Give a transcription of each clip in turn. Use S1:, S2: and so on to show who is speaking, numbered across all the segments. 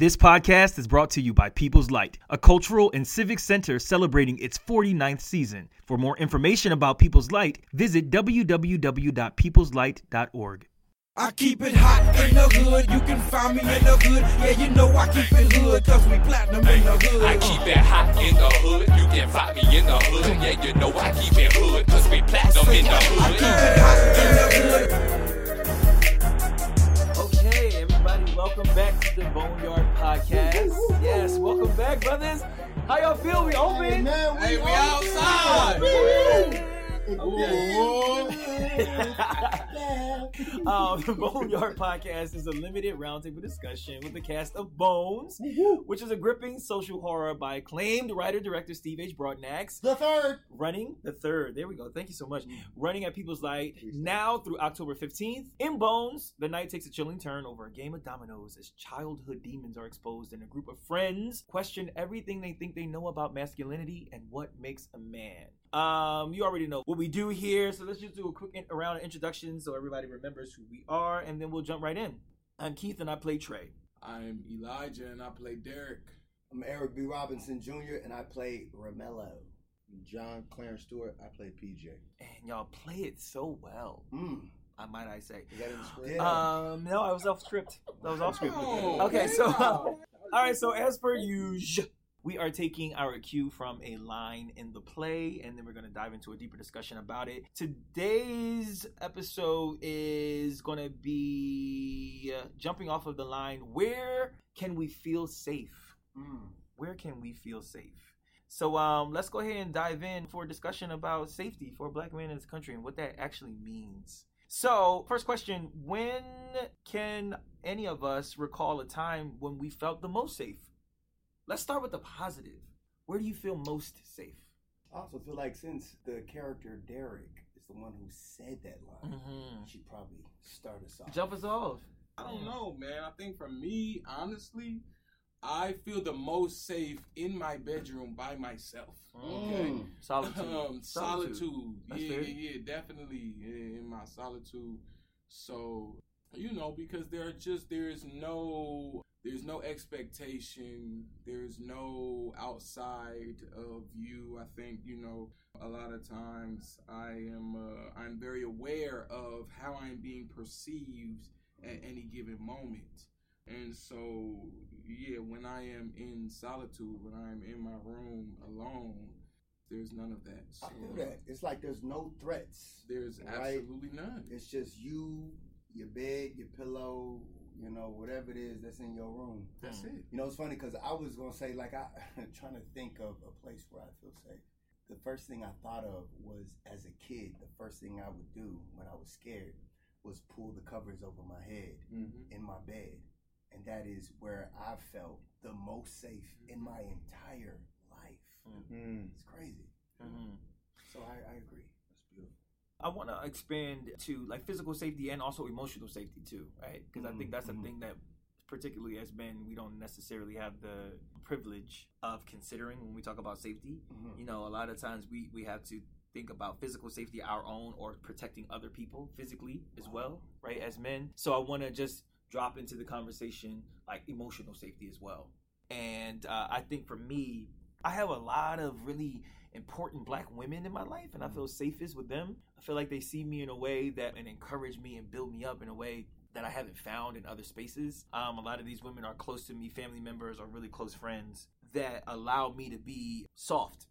S1: This podcast is brought to you by People's Light, a cultural and civic center celebrating its 49th season. For more information about People's Light, visit www.peopleslight.org.
S2: I keep it hot in the hood. You can find me in the hood. Yeah, you know I keep it hood, cause we platinum in the hood.
S3: I keep it hot in the hood. You can find me in the hood. Yeah, you know I keep it hood. Cause we platinum in the
S2: I keep it hot in the hood.
S1: Welcome back to the Boneyard Podcast. Yes, welcome back, brothers. How y'all feel? We open?
S4: Hey, we outside.
S1: um, the Boneyard Podcast is a limited roundtable discussion with the cast of BONEZ, which is a gripping social horror by acclaimed writer-director Steve H. Broadnax.
S4: The third.
S1: Running the third. There we go. Thank you so much. Running at People's Light now through October 15th. In BONEZ, the night takes a chilling turn over a game of dominoes as childhood demons are exposed and a group of friends question everything they think they know about masculinity and what makes a man. Um, you already know what we do here, so let's just do a quick in- round of introductions so everybody remembers who we are, and then we'll jump right in. I'm Keith and I play Trey.
S4: I'm Elijah and I play Derek.
S5: I'm Eric B. Robinson Jr. and I play Remello.
S6: John Clarence Stewart. I play PJ.
S1: And y'all play it so well,
S5: Mm.
S1: I might I say.
S6: Is that in the script?
S5: Yeah.
S1: Um, no, I was off script. That was off script.
S4: Oh,
S1: Okay, so
S4: wow.
S1: all right. So as per usual, we are taking our cue from a line in the play, and then we're gonna dive into a deeper discussion about it. Today's episode is gonna be uh, jumping off of the line: Where can we feel safe?
S5: Mm.
S1: Where can we feel safe? So um, let's go ahead and dive in for a discussion about safety for black men in this country and what that actually means. So, first question When can any of us recall a time when we felt the most safe? Let's start with the positive. Where do you feel most safe?
S5: I also feel like since the character Derek is the one who said that line,
S1: Mm-hmm.
S5: she probably start us off.
S1: Jump us off.
S4: I don't know, man. I think for me, honestly, I feel the most safe in my bedroom by myself. Okay.
S5: Mm.
S1: Solitude.
S4: Um, solitude.
S1: That's
S4: Yeah,
S1: fair.
S4: yeah, yeah, definitely yeah, in my solitude. So, you know, because there are just there's no there's no expectation, there's no outside of you. I think, you know, a lot of times I am uh, I'm very aware of how I'm being perceived at any given moment. And so, yeah, when I am in solitude, when I'm in my room alone, there's none of that.
S5: I
S4: So,
S5: feel that. It's like there's no threats.
S4: There's
S5: Right.
S4: absolutely none.
S5: It's just you, your bed, your pillow, you know, whatever it is that's in your room.
S4: That's it.
S5: You know, it's funny because I was gonna say like I trying to think of a place where I feel safe. The first thing I thought of was as a kid. The first thing I would do when I was scared was pull the covers over my head
S4: Mm-hmm.
S5: in my bed, and that is where I felt the most safe in my entire life.
S6: Mm.
S5: It's crazy.
S1: Mhm.
S5: So I, I agree.
S1: I want to expand to like physical safety and also emotional safety too, right? Because I think that's a
S5: Mhm.
S1: thing that, particularly as men, we don't necessarily have the privilege of considering when we talk about safety.
S5: Mhm.
S1: You know, a lot of times we we have to think about physical safety our own or protecting other people physically as well, right? As men. So I want to just drop into the conversation like emotional safety as well. And uh, I think for me, I have a lot of really important black women in my life and I feel safest with them. I feel like they see me in a way that and encourage me and build me up in a way that I haven't found in other spaces. Um, a lot of these women are close to me, family members or really close friends that allow me to be soft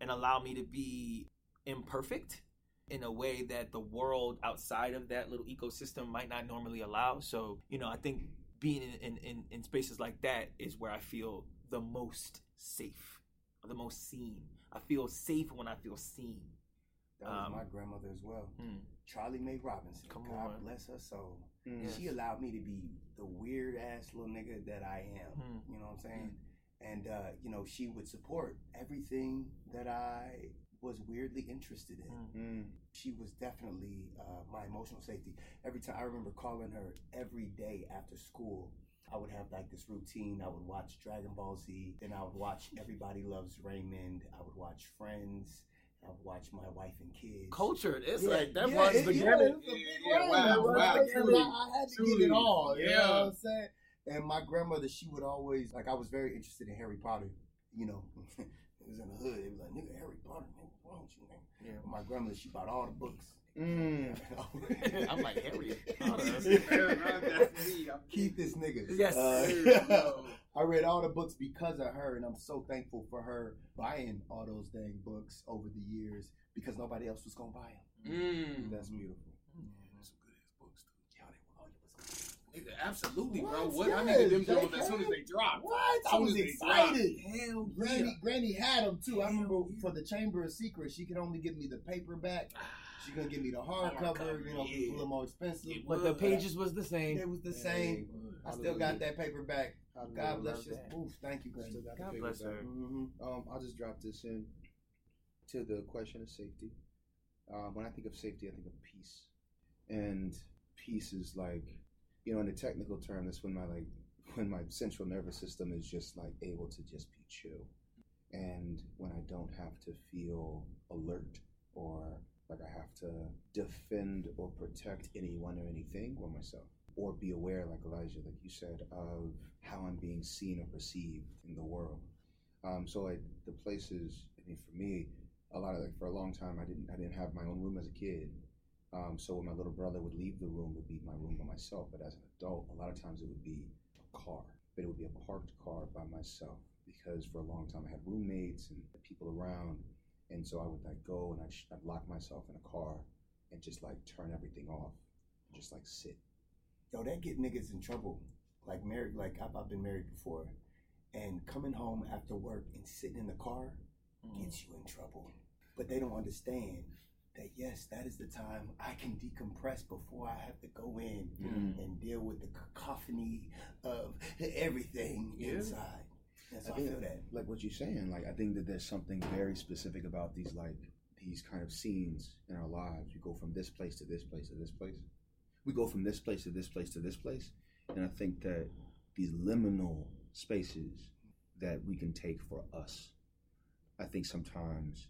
S1: and allow me to be imperfect in a way that the world outside of that little ecosystem might not normally allow. So, you know, I think being in, in, in, in spaces like that is where I feel the most safe, the most seen. I feel safe when I feel seen.
S5: That was
S1: Um,
S5: my grandmother as well.
S1: Mm.
S5: Charlie Mae Robinson.
S1: Come
S5: God
S1: on.
S5: bless her soul.
S6: Mm.
S5: She allowed me to be the weird ass little nigga that I am.
S1: Hmm.
S5: You know what I'm saying? And uh, you know, she would support everything that I was weirdly interested in.
S1: Hmm.
S6: Mm.
S5: She was definitely uh, my emotional safety. Every time I remember calling her every day after school. I would have like this routine. I would watch Dragon Ball Z, then I would watch Everybody Loves Raymond. I would watch Friends. I would watch My Wife and Kids.
S1: Cultured. It's
S5: Yeah,
S1: like that
S5: yeah,
S1: runs
S5: it-
S1: the
S5: yeah,
S1: gamut.
S5: it's a big
S4: Yeah,
S5: round,
S4: wow,
S5: it
S4: wow,
S5: the gamut.
S4: truly,
S5: I, I had to
S4: truly,
S5: get it all. You know
S4: yeah.
S5: what I'm saying? And my grandmother, she would always like. I was very interested in Harry Potter. You know, it was in the hood. It was like, nigga, Harry Potter, nigga, what's wrong with you, nigga?
S1: Yeah.
S5: My grandmother, she bought all the books.
S6: Mm.
S1: I'm like Harry.
S5: Keith this nigga.
S1: Yes.
S5: Uh, I read all the books because of her, and I'm so thankful for her buying all those dang books over the years because nobody else was gonna buy them.
S4: Mm.
S6: That's beautiful.
S4: Some good ass books, too.
S5: Yo, they were all yours.
S4: Nigga, absolutely, bro.
S5: What?
S4: What? I
S5: Yes,
S4: needed them
S5: they
S4: as soon as they dropped.
S5: What?
S4: As
S5: I was excited.
S1: Hell
S5: Granny, Granny had them too. I remember
S1: yeah.
S5: for the Chamber of Secrets, she could only give me the paperback. She gonna give me the hardcover.
S1: Hardcover,
S5: You know,
S1: yeah.
S5: a little more expensive.
S4: It
S1: But the pages was the same.
S5: It was the same. I still got that paperback. God bless you. Oof, thank you, Granny.
S6: Still got
S1: God
S6: paper
S1: bless
S6: back.
S1: her.
S5: hmm
S6: Um, I'll just drop this in to the question of safety. Uh, when I think of safety, I think of peace, and peace is like, you know, in the technical term, that's when my like when my central nervous system is just like able to just be chill, and when I don't have to feel alert or like I have to defend or protect anyone or anything or myself, or be aware, like Elijah, like you said, of how I'm being seen or perceived in the world. Um, so like the places, I mean, for me, a lot of like for a long time, I didn't I didn't have my own room as a kid. Um, so when my little brother would leave the room, it would be my room by myself. But as an adult, a lot of times it would be a car, but it would be a parked car by myself because for a long time I had roommates and people around, and so I would like go and I'd, sh- I'd lock myself in a car and just like turn everything off, and just like sit.
S5: Yo, that get niggas in trouble. Like married, like I've, I've been married before, and coming home after work and sitting in the car gets you in trouble. But they don't understand that yes, that is the time I can decompress before I have to go in
S1: Mm.
S5: and deal with the cacophony of everything
S4: Yeah.
S5: inside. And so I,
S6: think,
S5: feel that.
S6: like what you're saying, like I think that there's something very specific about these like these kind of scenes in our lives. We go from this place to this place to this place. We go from this place to this place to this place, and I think that these liminal spaces that we can take for us. I think sometimes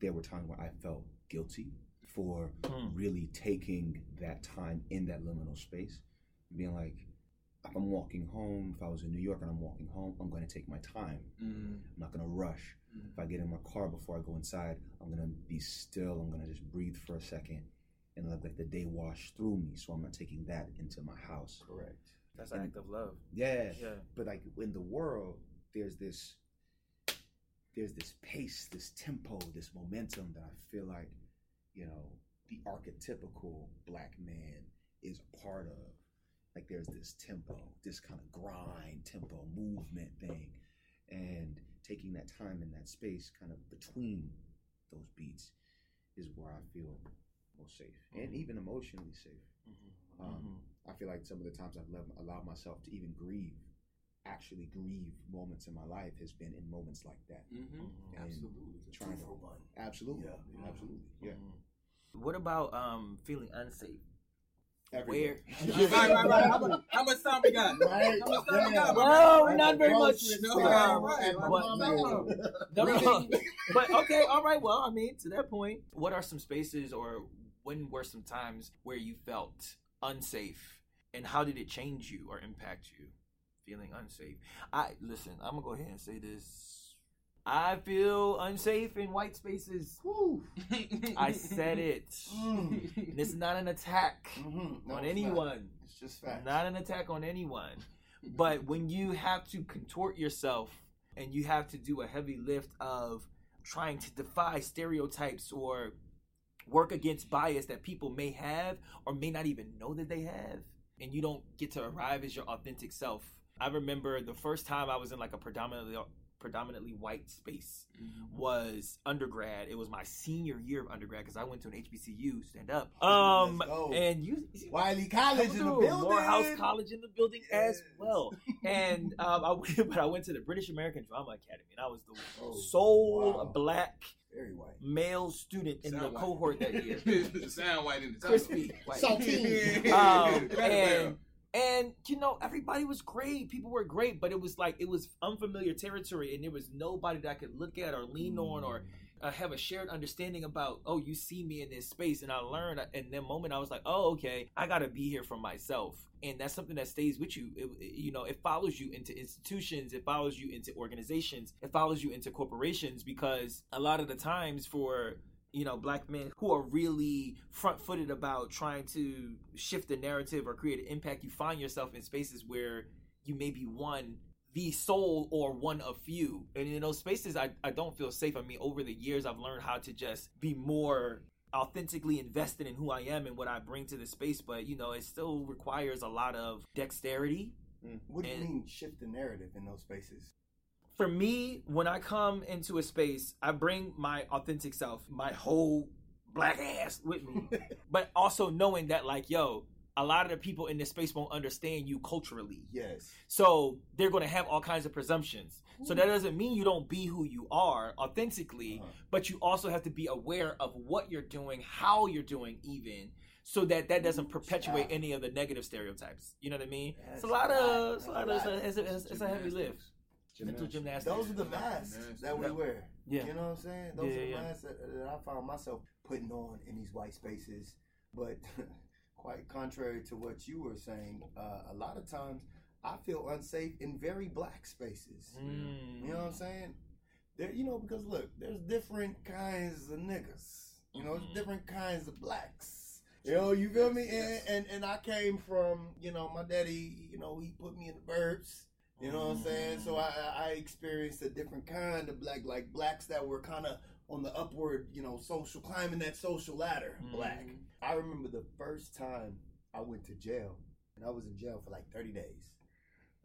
S6: there were times where I felt guilty for
S1: Hmm.
S6: really taking that time in that liminal space, being like, if I'm walking home, if I was in New York and I'm walking home, I'm going to take my time.
S4: Mm.
S6: I'm not gonna rush.
S4: Mhm.
S6: If I get in my car before I go inside, I'm gonna be still. I'm gonna just breathe for a second and let like the day wash through me. So I'm not taking that into my house.
S5: Correct.
S1: That's an act of love.
S6: Yeah.
S1: Yeah.
S6: But like in the world, there's this there's this pace, this tempo, this momentum that I feel like, you know, the archetypical black man is a part of. Like there's this tempo, this kind of grind, tempo, movement thing. And taking that time in that space kind of between those beats is where I feel most safe. And even emotionally safe. Um, I feel like some of the times I've let, allowed myself to even grieve, actually grieve moments in my life has been in moments like that.
S4: Mm-hmm. Absolutely.
S6: Trying to,
S5: for one.
S6: absolutely,
S5: Yeah.
S6: absolutely, yeah.
S1: What about um feeling unsafe?
S6: Everywhere.
S1: Where?
S4: right, right, right. How much, how much time we got?
S5: Right.
S4: How much time we got?
S1: Well, not very much.
S4: No, right, right.
S1: but- No, no. but okay, all right. Well, I mean, to that point, what are some spaces or when were some times where you felt unsafe, and how did it change you or impact you? Feeling unsafe. I listen. I'm gonna go ahead and say this. I feel unsafe in white spaces. I said it.
S5: Mm.
S1: This is not an attack
S5: Mhm. No,
S1: on
S5: it's not.
S1: anyone.
S5: It's just facts.
S1: Not an attack on anyone. But when you have to contort yourself and you have to do a heavy lift of trying to defy stereotypes or work against bias that people may have or may not even know that they have, and you don't get to arrive as your authentic self. I remember the first time I was in like a predominantly predominantly white space was undergrad. It was my senior year of undergrad because I went to an HBCU stand up. Um, and you,
S5: Wiley College in the building.
S1: Morehouse College in the building as well. And um, I went, but I went to the British American Drama Academy, and I was the
S5: Oh,
S1: sole
S5: wow.
S1: black
S5: Very white.
S1: male student in the
S4: white.
S1: cohort that year.
S4: Sound white in the title.
S1: Crispy, white.
S6: Saltine.
S1: Um, and and you know everybody was great. People were great, but it was like it was unfamiliar territory, and there was nobody that I could look at or lean on or I have a shared understanding about, oh, you see me in this space, and I learned uh, in that moment. I was like, oh, okay, I gotta be here for myself, and that's something that stays with you. It- you know, it follows you into institutions, it follows you into organizations, it follows you into corporations because a lot of the times for you know black men who are really front-footed about trying to shift the narrative or create an impact you find yourself in spaces where you may be one the sole or one of few. And in those spaces I, I don't feel safe. I mean over the years i've learned how to just be more authentically invested in who i am and what i bring to the space. But you know it still requires a lot of dexterity. Mm.
S5: What do you mean shift the narrative in those spaces?
S1: For me, when I come into a space, I bring my authentic self, my whole black ass with me. but also knowing that, like, yo, a lot of the people in this space won't understand you culturally.
S5: Yes.
S1: So they're going to have all kinds of presumptions. So that doesn't mean you don't be who you are authentically,
S5: Uh-huh.
S1: but you also have to be aware of what you're doing, how you're doing, even. So that that doesn't perpetuate any of the negative stereotypes. You know what I mean? It's a lot of, it's a lot of, it's a, it's a, it's a heavy lift. Mental gymnastics.
S5: Those are the masks that we wear.
S1: Yeah.
S5: You know what I'm saying? Those
S1: Yeah,
S5: are the
S1: yeah.
S5: masks that, that I found myself putting on in these white spaces. But quite contrary to what you were saying, uh, a lot of times I feel unsafe in very black spaces.
S1: Mm.
S5: You know what I'm saying? There, you know, because look, there's different kinds of niggas. You know,
S1: Mhm.
S5: different kinds of blacks. You know, you feel me? And, and and I came from, you know, my daddy. You know, he put me in the burbs. You know what I'm saying? So I I experienced a different kind of black, like blacks that were kind of on the upward, you know, social climbing that social ladder. Black. I remember the first time I went to jail, and I was in jail for like 30 days.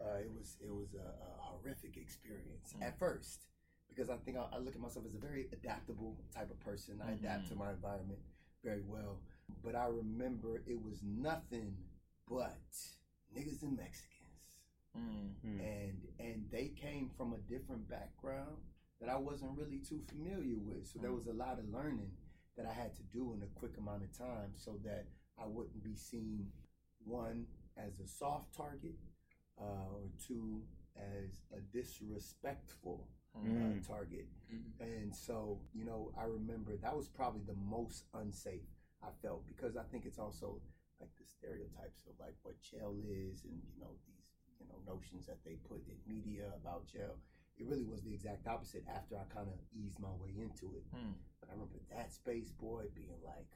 S5: Uh, it was it was a, a horrific experience
S1: Mm.
S5: at first because I think I, I look at myself as a very adaptable type of person. I adapt to my environment very well, but I remember it was nothing but niggas and Mexicans
S1: Mm.
S5: and and they came from a different background that I wasn't really too familiar with. So there was a lot of learning that I had to do in a quick amount of time so that I wouldn't be seen one as a soft target uh, or two as a disrespectful uh,
S6: Mm.
S5: target.
S4: Mhm.
S5: And so, you know, I remember that was probably the most unsafe I felt because I think it's also like the stereotypes of like what jail is and, you know, these, you know, notions that they put in media about jail. It really was the exact opposite after I kind of eased my way into it.
S1: Mm.
S5: But I remember that space boy being like,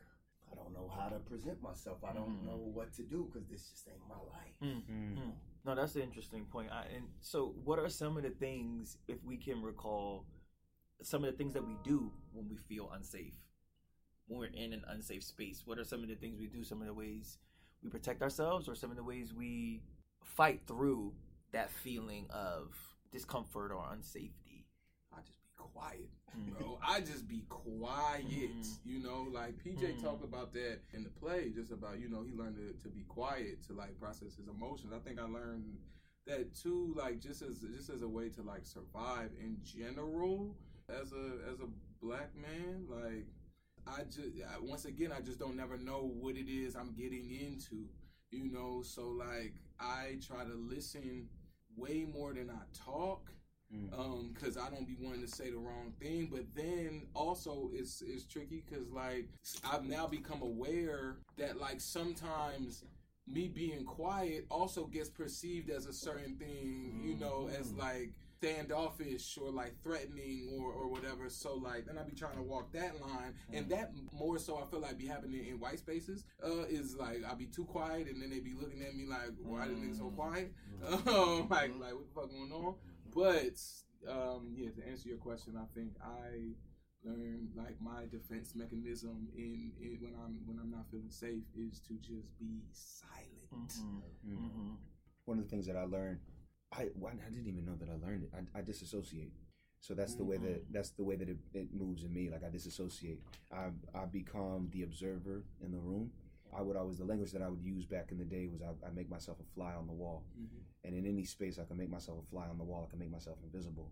S5: I don't know how to present myself. I don't
S1: Mm.
S5: know what to do because this just ain't my life.
S1: Mm. Mm. No, that's an interesting point. I, and so, what are some of the things, if we can recall, some of the things that we do when we feel unsafe, when we're in an unsafe space? What are some of the things we do? Some of the ways we protect ourselves, or some of the ways we fight through that feeling of discomfort or unsafety?
S4: I just be quiet,
S1: Mm.
S4: bro. I just be quiet.
S1: Mhm.
S4: You know, like PJ
S1: Mhm.
S4: talked about that in the play, just about you know he learned to, to be quiet to like process his emotions. I think I learned that too, like just as just as a way to like survive in general as a as a black man. Like I just I, once again I just don't never know what it is I'm getting into. You know, so like I try to listen way more than I talk um because i don't be wanting to say the wrong thing. But then also it's it's tricky because like i've now become aware that like sometimes me being quiet also gets perceived as a certain thing you know as like standoffish or like threatening or or whatever. So like then i be trying to walk that line. And that more so i feel like be happening in white spaces uh is like i'll be too quiet and then they be looking at me like why the nigga so quiet? Um, like like what the fuck going on? But um, yeah, to answer your question, I think I learned like my defense mechanism in, in when I'm when I'm not feeling safe is to just be silent.
S1: Mm-hmm. Mm-hmm.
S6: One of the things that I learned, I I didn't even know that I learned it. I, I disassociate. So that's the way that mm-hmm. that's the way that it, it moves in me. Like I disassociate. I I become the observer in the room. I would always the language that I would use back in the day was I, I make myself a fly on the wall, mm-hmm. and in any space I can make myself a fly on the wall. I can make myself invisible,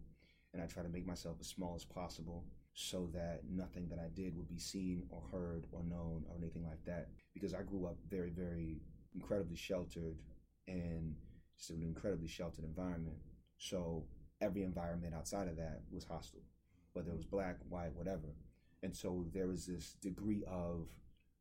S6: and I try to make myself as small as possible so that nothing that I did would be seen or heard or known or anything like that. Because I grew up very very incredibly sheltered and just an incredibly sheltered environment. So every environment outside of that was hostile. whether it was black, white, whatever. And so there was this degree of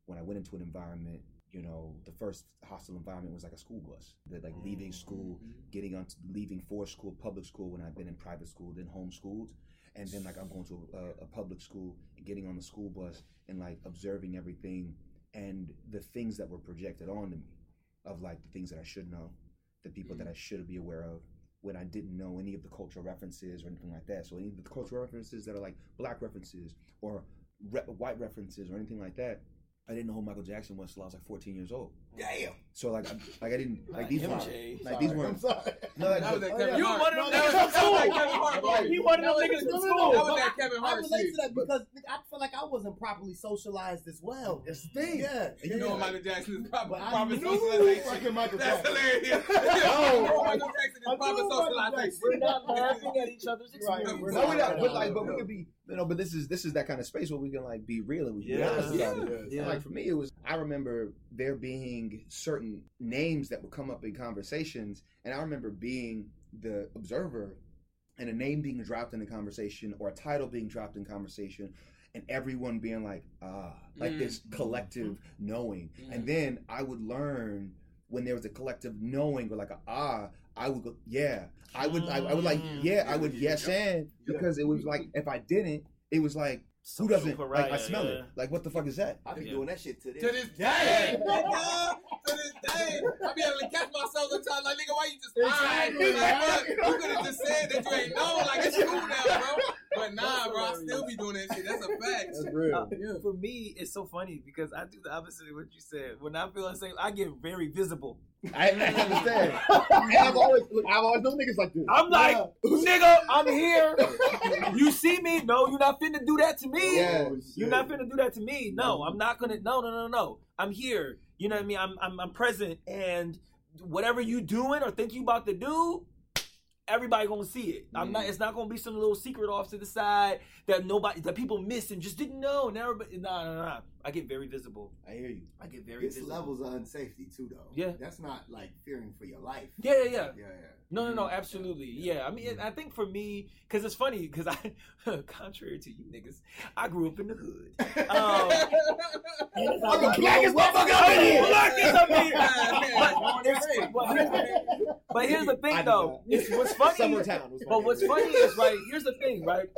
S6: when I went into an environment, you know, the first hostile environment was like a school bus. That like leaving school, mm-hmm. getting on, leaving for school, public school when I've been in private school, then homeschooled, and then like I'm going to a, a public school and getting on the school bus and like observing everything and the things that were projected onto me of like the things that I should know, the people that mm. I should be aware of when I didn't know any of the cultural references or anything like that. So any of the cultural references that are like black references or re- white references or anything like that, I didn't know who Michael Jackson was till I was like 14 years old.
S5: Damn.
S6: So like, I, like I didn't like these weren't
S1: Jay.
S6: like these weren't.
S5: I'm sorry.
S6: No, like,
S4: That was that
S6: oh,
S4: Kevin
S6: yeah.
S1: You
S4: Hart.
S1: one of them
S4: That was-
S1: niggas from
S4: that Kevin Hart
S1: school. He one of them
S4: That
S1: niggas
S4: was-
S1: from
S4: That
S1: school.
S4: was that Kevin
S7: I relate to that because I feel like I wasn't properly socialized as well.
S6: That's the thing.
S7: Yeah.
S4: You know Michael Jackson is proper,
S7: But I
S4: proper
S7: knew
S4: socialization.
S5: fucking Michael
S4: That's
S5: Jackson.
S4: hilarious.
S7: Oh.
S4: Michael Jackson
S7: I
S4: is proper
S7: knew Michael
S4: socialization.
S1: We're not laughing at each other's
S7: Right.
S1: experiences.
S7: We're
S6: No, we not.
S7: No,
S6: But like, but we could be. You know, but this is this is that kind of space where we can like be real and we can be
S1: Yeah.
S6: honest about it.
S1: Yeah.
S6: And, like for me, it was I remember there being certain names that would come up in conversations, and I remember being the observer, and a name being dropped in the conversation or a title being dropped in conversation, and everyone being like, ah, like
S4: Mm.
S6: this collective knowing,
S4: Mm.
S6: and then I would learn when there was a collective knowing or like a ah, I would go, yeah, I would, I, I would like,
S1: Mm.
S6: yeah, I would yes and because it was like if I didn't, it was like who
S1: Social
S6: doesn't like I smell
S1: yeah.
S6: it, like what the fuck is that?
S5: I be
S1: Yeah.
S5: doing that shit to this.
S4: To this day, nigga. To this day, I be able to catch myself sometimes like, nigga, why you just lying?
S7: Exactly.
S4: Like. You could have just said that you ain't know. Like, it's cool now, bro. But nah, bro, I still be doing that shit. That's a fact.
S6: That's.
S1: Uh, For me, it's so funny because I do the opposite of what you said. When I feel unsafe, I get very visible.
S6: I, I understand. I've always, look, I've always known niggas like this.
S1: I'm like, nigga, I'm here. You see me? No, you're not finna do that to me.
S6: Yeah.
S1: You're not finna do that to me. No, I'm not gonna. No, no, no, no. I'm here. You know what I mean? I'm, I'm, I'm present, and whatever you doing or think you about to do, everybody gonna see it. I'm not. It's not gonna be some little secret off to the side that nobody, that people missed and just didn't know. And everybody, nah, nah, nah. I get very visible.
S6: I hear you.
S1: I get very
S5: It's
S1: visible.
S5: levels of unsafety too, though.
S1: Yeah.
S5: That's not like fearing for your life.
S1: Yeah, yeah, yeah.
S5: Yeah, yeah.
S1: No, no, no, absolutely. Yeah, I mean, I think for me, because it's funny, because I, contrary to you niggas, I grew up in the hood. Um,
S6: I'm the blackest motherfucker up in
S1: the
S6: here.
S1: blackest up in here. But, but here's, the thing, though. It's what's funny.
S6: Summer town
S1: But what's funny is, right? Here's the thing, right?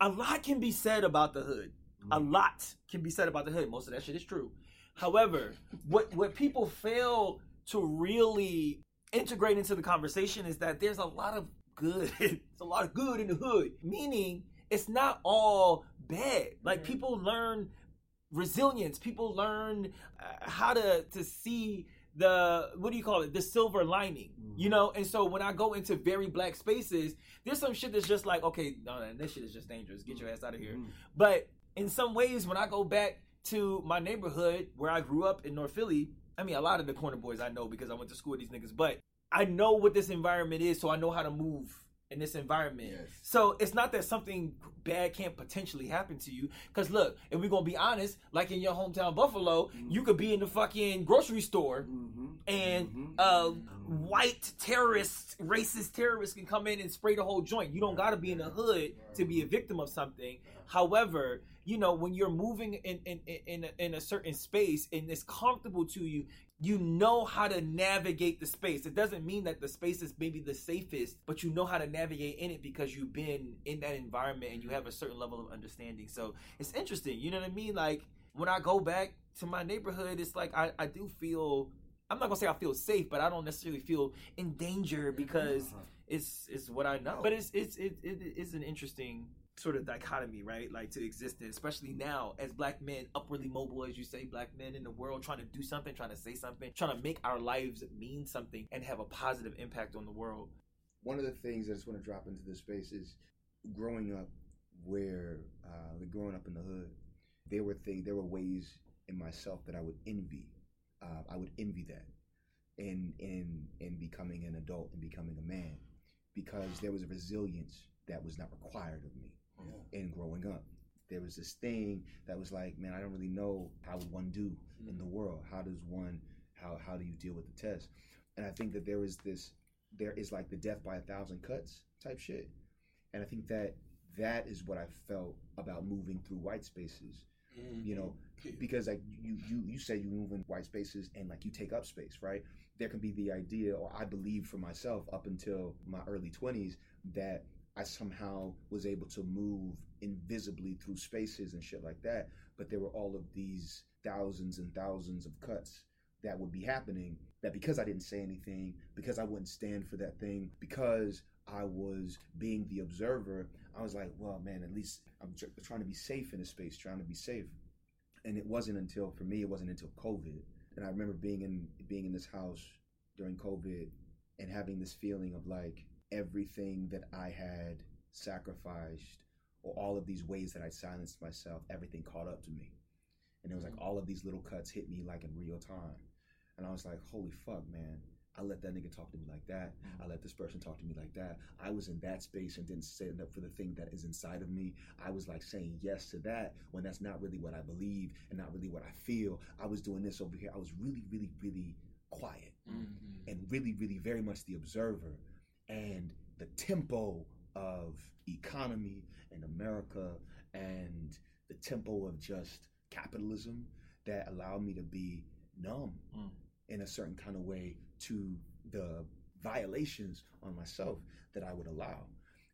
S1: A lot can be said about the hood. A lot can be said about the hood. Most of that shit is true. However, what what people fail to really integrate into the conversation is that there's a lot of good. There's a lot of good in the hood. Meaning, it's not all bad. Like people learn resilience. People learn uh, how to to see the what do you call it? The silver lining you mm-hmm. know? And so when i go into very black spaces there's some shit that's just like okay no, no this shit is just dangerous. Get your mm-hmm. ass out of here mm-hmm. but in some ways when i go back to my neighborhood where i grew up in north philly i mean a lot of the corner boys i know because i went to school with these niggas but i know what this environment is so i know how to move in this environment
S5: Yes.
S1: so it's not that something bad can't potentially happen to you. Because look, if we're gonna be honest, like in your hometown Buffalo, you could be in the fucking grocery store
S5: Mm-hmm.
S1: and uh, white terrorists, racist terrorists can come in and spray the whole joint. You don't gotta be in the hood to be a victim of something. However, you know when you're moving in in in, in, a, certain space and it's comfortable to you. You know how to navigate the space. It doesn't mean that the space is maybe the safest, but you know how to navigate in it because you've been in that environment and you have a certain level of understanding. So it's interesting. You know what I mean? Like when I go back to my neighborhood, it's like I, I do feel I'm not gonna say I feel safe, but I don't necessarily feel in danger because uh-huh. it's it's what I know. But it's it's it, it is an interesting sort of dichotomy, right? Like to exist in, especially now as black men, upwardly mobile, as you say, black men in the world, trying to do something, trying to say something, trying to make our lives mean something and have a positive impact on the world.
S6: One of the things I just want to drop into this space is growing up where uh, like growing up in the hood, there were things, there were ways in myself that I would envy. Uh, I would envy that in in in becoming an adult and becoming a man because there was a resilience that was not required of me in growing up. There was this thing that was like, man, I don't really know how would one do in the mm. world. How does one how how do you deal with the test? And I think that there is this there is like the death by a thousand cuts type shit. And I think that that is what I felt about moving through white spaces. Mm-hmm. You know, because like you you you say you move in white spaces and like you take up space, right? There can be the idea, or I believe for myself, up until my early twenties, that I somehow was able to move invisibly through spaces and shit like that. But there were all of these thousands and thousands of cuts that would be happening that because I didn't say anything, because I wouldn't stand for that thing, because I was being the observer, I was like, well, man, at least I'm tr- trying to be safe in a space, trying to be safe. And it wasn't until, for me, it wasn't until COVID. And I remember being in being in this house during COVID and having this feeling of like everything that I had sacrificed or all of these ways that I silenced myself, everything caught up to me. And it was like mm. all of these little cuts hit me like in real time. And I was like, holy fuck, man. I let that nigga talk to me like that. I mm. let this person talk to me like that. I was in that space and didn't stand up for the thing that is inside of me. I was like saying yes to that when that's not really what I believe and not really what I feel. I was doing this over here. I was really, really, really quiet mm-hmm. and really, really very much the observer. And the tempo of economy in America and the tempo of just capitalism that allowed me to be numb
S1: Mm.
S6: in a certain kind of way to the violations on myself that I would allow.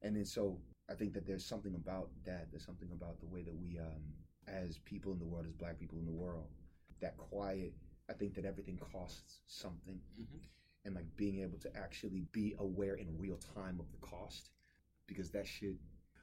S6: And then so I think that there's something about that. There's something about the way that we, um, as people in the world, as black people in the world, that quiet, I think that everything costs something.
S4: Mhm.
S6: And like being able to actually be aware in real time of the cost, because that should,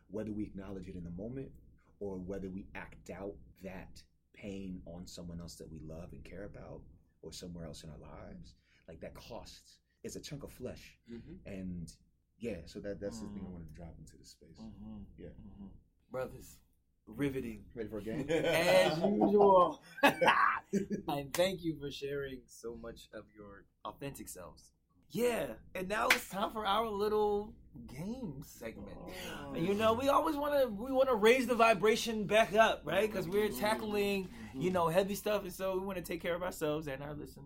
S6: whether we acknowledge it in the moment or whether we act out that pain on someone else that we love and care about or somewhere else in our lives, like that costs. It's a chunk of flesh.
S4: Mhm.
S6: And yeah, so that that's the thing I
S1: Mm.
S6: wanted to drop into the space.
S1: Mhm.
S6: Yeah.
S1: Mhm. Brothers, riveting.
S6: Ready for a game?
S1: As usual. and thank you for sharing so much of your authentic selves. Yeah, and now it's time for our little game segment. You know, we always want to we want to raise the vibration back up, right? Because we're tackling you know heavy stuff, and so we want to take care of ourselves and our listeners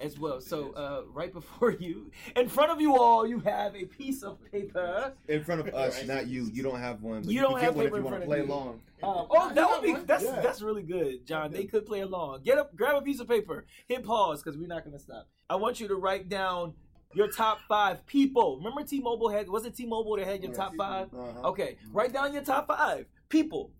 S1: as well. So, uh, right before you, in front of you all, you have a piece of paper.
S6: In front of us, not you. You don't have one. but
S1: You don't
S6: get
S1: have
S6: one
S1: paper
S6: if you want to play along.
S1: Um, oh, that would be that's
S6: Yeah.
S1: that's really good, John. They could play along. Get up, grab a piece of paper, hit pause because we're not gonna stop. I want you to write down your top five people. Remember T-Mobile had was it T-Mobile that had your top five?
S6: Uh-huh.
S1: Okay, write down your top five people.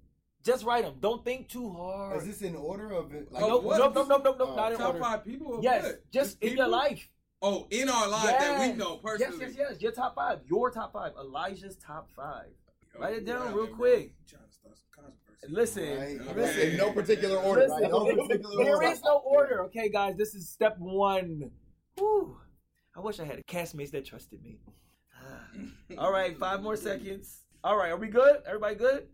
S1: Just write them. Don't think too hard.
S5: Is this in order of it? Like,
S1: nope,
S4: what?
S1: nope, nope, nope, nope, nope,
S6: Uh,
S1: not in
S4: Top
S1: order.
S4: five people. Or
S1: Yes,
S4: what?
S1: just in your life.
S4: Oh, in our lives that we know personally.
S1: yes, yes. Yes. Your top five. Your top five. Elijah's top five.
S4: Yo,
S1: Write it down
S4: wow,
S1: real quick.
S4: Trying to start some controversy.
S1: Listen,
S5: Right.
S4: Okay.
S1: listen.
S6: In no particular order.
S1: Listen,
S6: right? No particular
S1: there
S6: order.
S1: is no order. Okay, guys, this is step one. Whew. I wish I had a castmates that trusted me. Ah. All right, five more seconds. All right, are we good? Everybody good?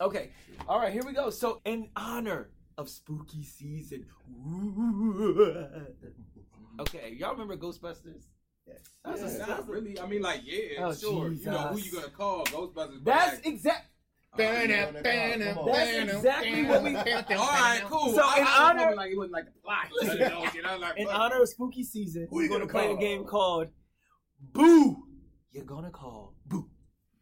S1: Okay. All right, here we go. So, in honor of spooky season. Okay, y'all remember Ghostbusters?
S6: Yes.
S1: That's a- that's
S4: not
S1: a-
S4: really. I mean, like, yeah,
S1: Oh,
S4: sure. You know who
S1: Jesus.
S4: you gonna call? Ghostbusters.
S1: That's exact.
S4: You
S1: That's exactly what we.
S4: All right, cool.
S1: So in honor-
S4: like it wasn't like the plot.
S1: Listen.
S4: You know, shit, I was like,
S1: In honor of spooky season, we're going to play a game called Boo. You're gonna call Boo.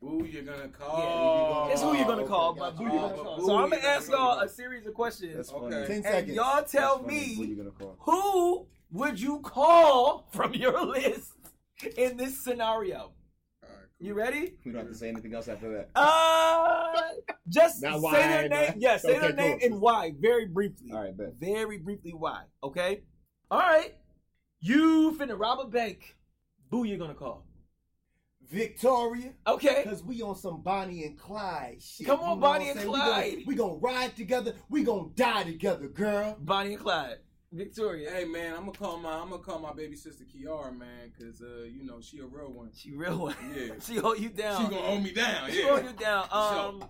S4: Who you gonna
S1: Yeah,
S4: call?
S1: That's who you're gonna call,
S6: gotcha.
S1: but Boo you're gonna call. So I'm gonna
S4: gonna
S1: ask y'all a series of questions,
S6: That's
S4: Okay.
S5: Ten
S1: and
S5: seconds.
S1: y'all tell
S6: That's funny. Who you
S1: me who would you call from your list in this scenario.
S4: All right, cool.
S1: You ready?
S6: We don't have to say anything else after that.
S1: Uh, just
S6: Not
S1: say
S6: why,
S1: their name. Yeah, say
S6: Okay,
S1: their name
S6: cool.
S1: and why, very briefly.
S6: All right, bet.
S1: Very briefly, why? Okay. All right. You finna rob a bank. Who you're gonna call.
S5: Victoria.
S1: Okay.
S5: Cause we on some Bonnie and Clyde shit.
S1: Come on,
S5: you know
S1: Bonnie and? Clyde.
S5: We gonna, we gonna ride together. We gonna die together, girl.
S1: Bonnie and Clyde. Victoria.
S4: Hey man, I'm gonna call my I'm gonna call my baby sister Kiara, man, cause uh, you know she a real one.
S1: She real one.
S4: Yeah.
S1: she hold you down.
S4: She gonna hold me down.
S1: She
S4: Yeah.
S1: hold you down. Um,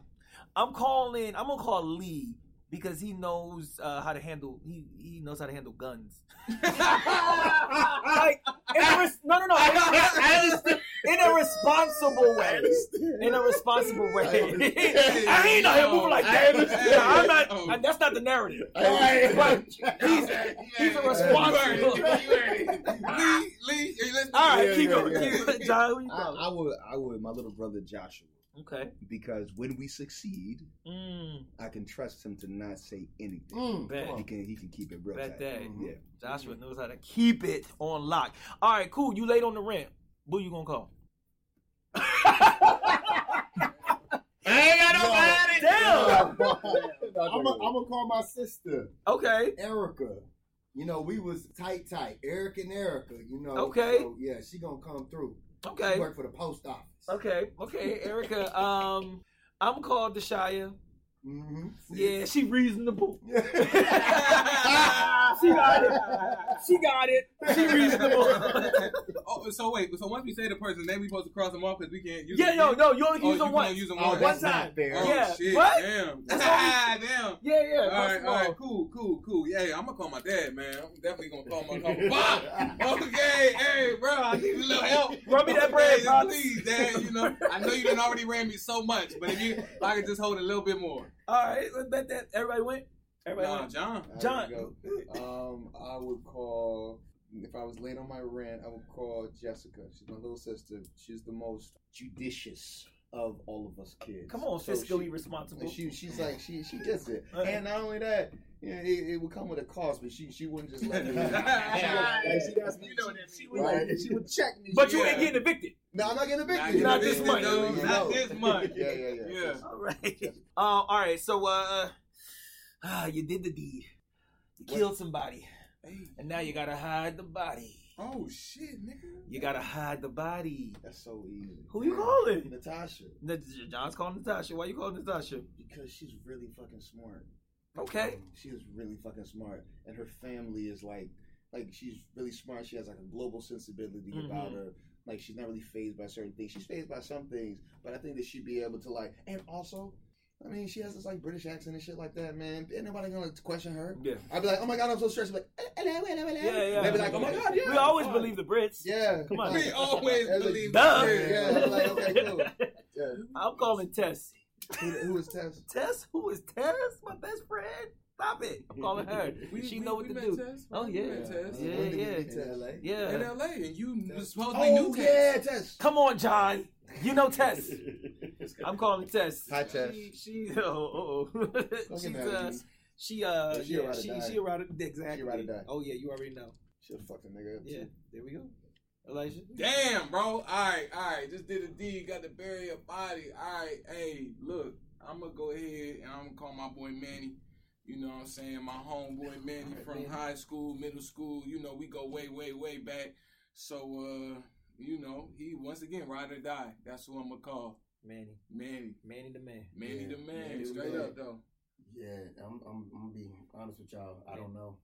S1: I'm calling. I'm gonna call Lee because he knows uh, how to handle. He he knows how to handle guns. like in a res- no no no in, in a responsible way. In a responsible way. I ain't out here moving like that. Yeah, I'm not.
S4: Oh.
S1: that's not the narrative.
S6: Hey.
S1: But he's he's a responsible.
S4: Lee, Lee.
S1: All right, keep
S6: yeah,
S1: going. Keep going. John,
S6: I. I would, I would, my little brother Joshua.
S1: Okay.
S6: because when we succeed,
S1: Mm,
S6: I can trust him to not say anything.
S5: Mm,
S1: Bet.
S6: He can he can keep it real
S1: bet
S6: tight.
S1: that.
S6: Yeah.
S1: Joshua knows how to keep it on lock. All right, cool. You late on the rent. Who you gonna call?
S8: I ain't got
S5: nobody.
S1: Damn.
S5: I'm gonna call my sister,
S1: Okay.
S5: Erica. You know, we was tight, tight. Eric and Erica, you know.
S1: Okay.
S5: So, yeah, she gonna come through.
S1: Okay.
S5: She work for the post office.
S1: Okay. Okay. Erica. Um, I'm called Deshaya.
S5: Mm-hmm.
S1: Yeah, she reasonable.
S5: Yeah.
S1: she got it. She got it. She reasonable.
S4: Oh, so wait. So once we say the person, then we supposed to cross them off because we can't use.
S1: yeah,
S4: them
S1: no,
S4: again?
S1: no. You only
S4: Oh,
S1: use
S4: you
S1: them once.
S4: use them
S5: Oh,
S4: once.
S5: that's
S1: One
S5: not
S1: time.
S5: fair.
S4: Oh
S1: Yeah.
S4: shit!
S1: What?
S4: Damn.
S1: That's ah,
S4: damn.
S1: Yeah, yeah.
S4: All right,
S1: first of
S4: all
S1: all.
S4: right, cool, cool, cool. Yeah, yeah, I'm gonna call my dad, man. I'm definitely gonna call my call Bob. Okay, hey, bro, I need a little help.
S1: Run me that
S4: Okay,
S1: bread,
S4: just please, dad. You know, I know you done already ran me so much, but if you, if I could just hold a little bit more.
S1: All right, let's bet that everybody went. Everybody
S4: Nah. John.
S1: John.
S6: Um, I would call if I was late on my rent. I would call Jessica. She's my little sister. She's the most judicious of all of us kids.
S1: Come on,
S6: So
S1: fiscally
S6: she-
S1: responsible.
S6: She, she's like, she, she gets it,
S1: Uh.
S6: and not only that, you know, it, it would come with a cost, but she, she wouldn't just let me.
S4: Yeah.
S6: like, she got me.
S4: You know what that
S6: she, would, like, she would check me.
S1: but you
S4: Yeah.
S1: ain't getting evicted.
S6: no, I'm not getting evicted.
S1: Not
S4: this
S1: this much.
S4: dude. Not this much.
S6: Yeah, yeah, yeah.
S4: Yeah.
S1: All right. Uh, all right. So, uh, ah, you did the deed. You
S6: What?
S1: killed somebody,
S4: Hey.
S1: and now you gotta hide the body.
S4: Oh shit, nigga.
S1: You gotta hide the body.
S6: That's so easy.
S1: Who you calling?
S6: Natasha.
S1: John's calling Natasha. Why you calling Natasha?
S6: Because she's really fucking smart.
S1: Okay.
S6: She is really fucking smart, and her family is like, like she's really smart. She has like a global sensibility about
S1: Mhm.
S6: her. Like she's not really phased by certain things. She's phased by some things, but I think that she'd be able to like, and also, I mean, she has this like British accent and shit like that, man. Ain't nobody gonna question her.
S1: Yeah.
S6: I'd be like, oh my god, I'm so stressed. Like, hello, hello, hello.
S1: Yeah, yeah.
S6: They'd be like, oh my god, yeah.
S1: we always
S6: fine.
S1: believe the Brits.
S6: Yeah,
S1: Come on.
S4: We always believe
S1: Duh.
S4: the
S6: Yeah,
S4: Brits.
S6: I'm like, okay, cool. Yeah.
S1: I'm calling Tess.
S6: Who, who is Tess?
S1: Tess? Who is Tess? My best friend. Stop it. I'm calling her.
S4: We-
S1: she
S4: we-
S1: know what
S4: we
S1: to
S4: met
S1: do.
S4: Tess,
S1: Oh, yeah.
S4: We met Tess.
S1: Yeah,
S6: When
S1: yeah.
S6: meet Tess?
S5: LA.
S1: Yeah.
S4: In LA, and you was supposedly
S6: Oh
S4: knew
S6: yeah,
S4: Tess.
S6: Tess.
S1: Come on, John. You know Tess. I'm calling Tess.
S6: Hi, Tess.
S1: She, she oh, oh, oh. She's,
S6: Fucking hell,
S1: uh,
S6: G.
S1: she, uh,
S6: Yeah, she
S1: yeah,
S6: a ride or
S1: she,
S6: die.
S1: she a ride or- exactly.
S6: She a ride or die.
S1: Oh yeah, you already know.
S6: She'll fuck the nigga up.
S1: Yeah,
S6: too.
S1: there we go. Elijah.
S4: Damn, bro. All right, all right. Just did a deed. Got to bury a body. All right. Hey, look. I'm gonna go ahead and I'm gonna call my boy Manny. You know what I'm saying? My homeboy Manny
S1: Alright,
S4: from
S1: Manny.
S4: high school, middle school. You know, we go way, way, way back. So, uh, you know, he once again ride or die. That's who I'm gonna call.
S1: Manny.
S4: Manny.
S1: Manny the man.
S4: Manny
S5: Yeah,
S4: the man.
S5: Manny the
S4: Straight
S5: man.
S4: up though.
S5: Yeah, I'm, I'm, I'm gonna be honest with y'all. I don't know.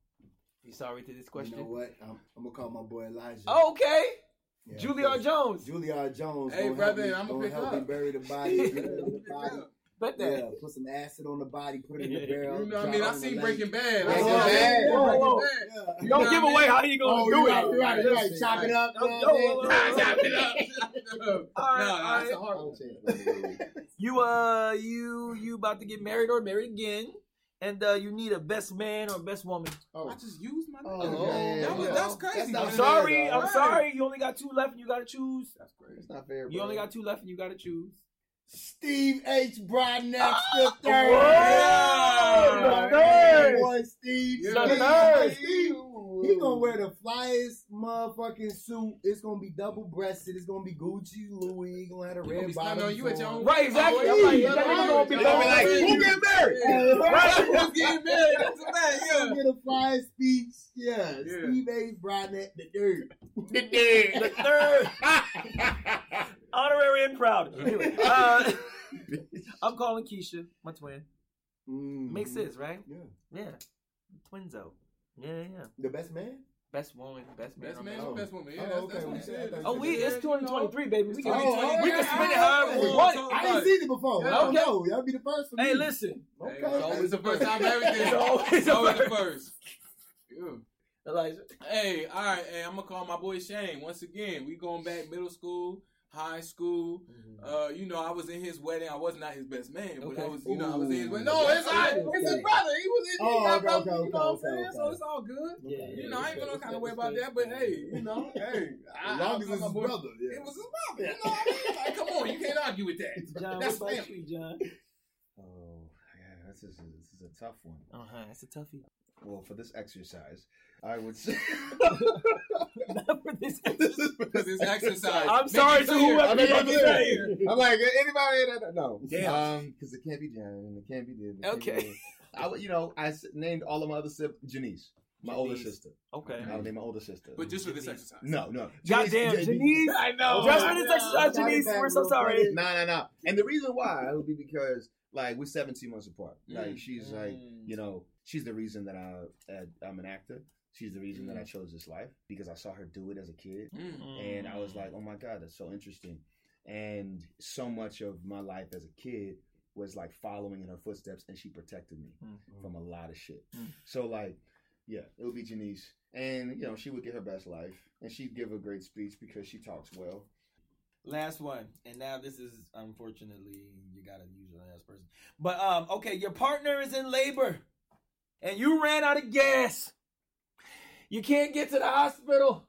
S1: You sorry to this question?
S5: You know what? I'm, I'm gonna call my boy Elijah.
S1: Okay.
S5: Yeah,
S1: Juilliard Jones.
S5: Juilliard Jones.
S4: Hey, brother,
S5: me,
S4: I'ma
S5: gonna
S4: pick
S5: help
S4: up.
S5: me bury the body. bury the body.
S1: Bet that.
S5: Yeah, put some acid on the body, put it in the barrel.
S4: You know what I mean? I
S5: on
S4: seen
S5: lake.
S4: Breaking Bad.
S5: Breaking
S4: I seen
S5: Bad.
S4: Breaking
S1: Whoa, whoa.
S4: Bad.
S5: Yeah.
S1: Don't
S4: You know
S1: give away how you gonna
S5: Oh,
S1: do
S5: you
S1: it.
S5: right, you right, you right. Chop it up.
S1: Yo,
S5: you know
S1: yo,
S5: what I'm
S1: yo,
S5: saying?
S1: yo.
S4: Chop it up.
S1: All right,
S4: No,
S1: all
S4: that's a hard one.
S1: You uh you you about to get married or married again, and uh you need a best man or best woman.
S6: Oh,
S4: I just used my
S6: Oh,
S4: nigga.
S6: yeah,
S4: that was,
S6: yeah.
S4: that's crazy.
S6: That's
S1: I'm
S4: man.
S6: fair,
S1: sorry. I'm
S4: Right.
S1: sorry. You only got two left, and you gotta choose.
S4: That's crazy.
S6: it's not fair.
S1: You
S6: bro.
S1: only got two left, and you gotta choose.
S5: Steve H. Broadnax
S1: Ah,
S5: the third.
S1: whoa, the
S5: Yeah,
S1: third.
S5: boy, Steve.
S4: Yeah,
S5: Steve,
S1: third.
S5: Steve, He gonna wear the flyest motherfucking suit. It's gonna be double breasted. It's gonna be Gucci, Louis. He gonna have a
S4: He
S5: red bottom.
S4: on you at your own-
S1: Right, exactly.
S4: Oh,
S1: I'm like,
S4: yeah,
S1: that nigga gonna be
S4: yeah,
S1: like,
S4: yeah.
S1: who get married?
S4: Right, who's getting married? That's a man, yeah.
S5: Get a flyest speech. Yeah,
S4: Yeah.
S5: Steve H. Broadnax the third.
S1: the third. Honorary and proud. Anyway, uh, I'm calling Keisha, my twin.
S5: Mm.
S1: Makes sense, right?
S5: Yeah.
S1: Yeah. Twinzo. Yeah, yeah.
S5: The best man.
S1: Best woman, best man.
S4: Best man,
S5: Oh.
S4: best woman. Yeah,
S5: Oh,
S4: that's,
S5: okay,
S4: that's what
S5: we said
S4: said.
S1: Oh, we it's 2023, baby. We can,
S5: Oh, oh,
S1: we can spend it however we want.
S5: I didn't see it before.
S4: Yeah.
S5: I don't
S1: Okay.
S5: know. Y'all be the first for me.
S1: Hey, listen.
S5: Okay.
S4: Hey, it's always the first time everything.
S1: It's always
S4: It's
S1: the
S4: always the
S1: first.
S4: first.
S1: Elijah.
S4: Hey, all right. Hey, I'm gonna call my boy Shane once again. We going back middle school, high school.
S1: Mm-hmm.
S4: Uh, you know, I was in his wedding. I was not his best man, but I was, you know, I was in his wedding. No, it's all right. It's his brother. He was in.
S7: Oh,
S4: he got
S7: okay,
S4: brothers,
S7: okay,
S4: you know what I'm saying? So it's all good.
S1: Yeah,
S4: You know, I ain't feel no kind of way about that. But hey, you know, hey, I,
S7: As long as it's his
S4: my
S7: brother. Yeah.
S4: It was his brother. You know what I mean? Like, come on, you can't argue with that.
S1: John,
S4: That's family.
S1: you, John?
S6: Oh, yeah, this is a, this is a tough one.
S1: Uh huh. It's a toughie.
S6: Well, for this exercise, I would say.
S1: Not for this.
S6: this is
S4: Because it's exercise.
S1: I'm
S4: Make
S1: sorry to whoever
S6: I mean, I'm,
S1: gonna
S6: clear.
S1: say.
S6: I'm like anybody that no.
S1: Damn.
S6: Um, because it can't be Jan and it can't be this. it can't be
S1: Okay.
S6: I would, you know, I named all of my other siblings Janice, my older sister.
S1: Okay.
S6: I would name my older sister.
S4: But just for this exercise.
S6: no, no.
S1: Goddamn,
S6: Janice-
S1: Janice.
S4: I know.
S1: Just for this
S4: know.
S1: exercise,
S7: Body
S1: Janice. We're so sorry.
S6: No, no, no. And the reason why would be because like we're 17 months apart. Like
S4: Mm.
S6: she's like, you know, she's the reason that I uh, I'm an actor. She's the reason
S1: Mm.
S6: that I chose this life because I saw her do it as a kid,
S4: Mm.
S6: and I was like, oh my god, that's so interesting. And so much of my life as a kid was like following in her footsteps, and she protected me
S1: Mm.
S6: from a lot of shit.
S1: Mm.
S6: So like, yeah, it would be Janice, and you know, she would get her best life, and she'd give a great speech because she talks well.
S1: Last one, and now this is unfortunately you gotta use the last person. But um, okay, your partner is in labor, and you ran out of gas. You can't get to the hospital.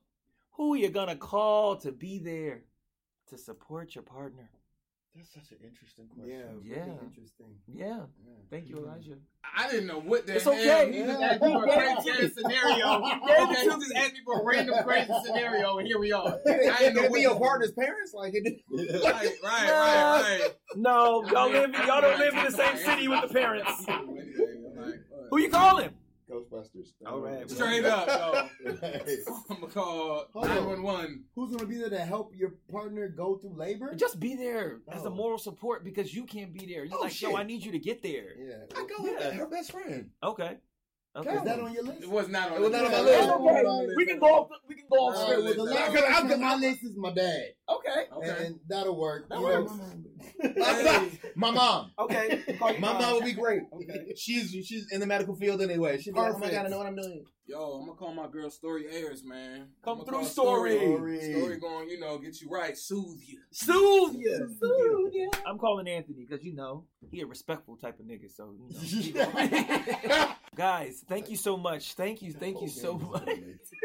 S1: Who you gonna call to be there to support your partner?
S6: That's such an interesting question.
S1: Yeah.
S7: really interesting.
S1: Yeah, thank you, Elijah.
S4: I didn't know what the
S1: It's
S4: hell.
S1: okay.
S4: He just
S7: Yeah.
S4: asked me for a crazy ass scenario. Okay, he just asked me for a random crazy scenario, and here we are. I didn't know
S6: Can it your partner's parents? Like it.
S4: Right, right, right, right.
S1: No, y'all live. Y'all don't live in the same city with the parents. Who you calling?
S6: Ghostbusters.
S1: All right.
S4: Straight up, yo.
S6: Hey.
S4: I'm gonna call
S7: Hold
S4: 911.
S7: Who's gonna be there to help your partner go through labor?
S1: Just be there as a
S7: Oh.
S1: moral support because you can't be there. You're
S6: Oh,
S1: like, yo,
S6: shit.
S1: I need you to get there.
S7: yeah.
S6: I go with
S1: Yeah.
S6: her best friend.
S1: Okay. Okay.
S7: Is that on your list?
S4: It was not on
S6: It was not on my
S4: list.
S6: list.
S1: It's okay. We can go off. We can go off
S4: No,
S1: script.
S7: Well, the
S4: list.
S7: Because
S6: I- I-
S7: person on my list is my dad,
S1: Okay.
S4: Okay.
S7: and that'll work.
S1: That
S7: You know,
S1: works.
S4: Hey.
S6: My mom.
S1: Okay.
S6: My
S1: mom.
S6: mom would be great.
S1: Okay.
S6: She's she's in the medical field anyway. She'd be like, oh my god, I know what I'm doing.
S4: Yo, I'm gonna call my girl Story Ayers, man.
S1: Come through, Story.
S6: Story.
S4: Story going, you know, get you right, soothe you.
S1: Soothe you. Soothe you. I'm calling Anthony because you know he a respectful type of nigga. So you know. Guys, thank you so much. Thank you. Thank you so much.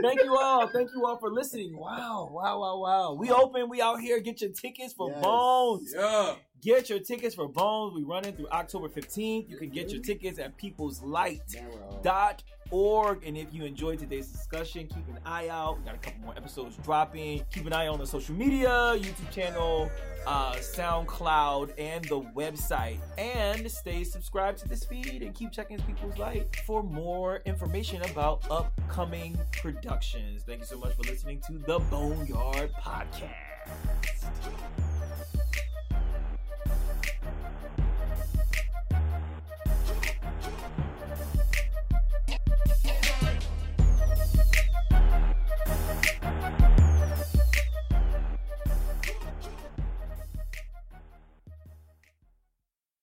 S1: Thank you all. Thank you all for listening. Wow. Wow. Wow. Wow. We open. We out here. Get your tickets for
S7: Yes.
S1: BONEZ.
S4: Yeah.
S1: Get your tickets for BONEZ. We running through October 15th. You can get your tickets at peopleslight.org. And if you enjoyed today's discussion, keep an eye out. We got a couple more episodes dropping. Keep an eye on the social media, YouTube channel, uh, SoundCloud, and the website. And stay subscribed to this feed and keep checking People's Light for more information about upcoming productions. Thank you so much for listening to the Boneyard Podcast.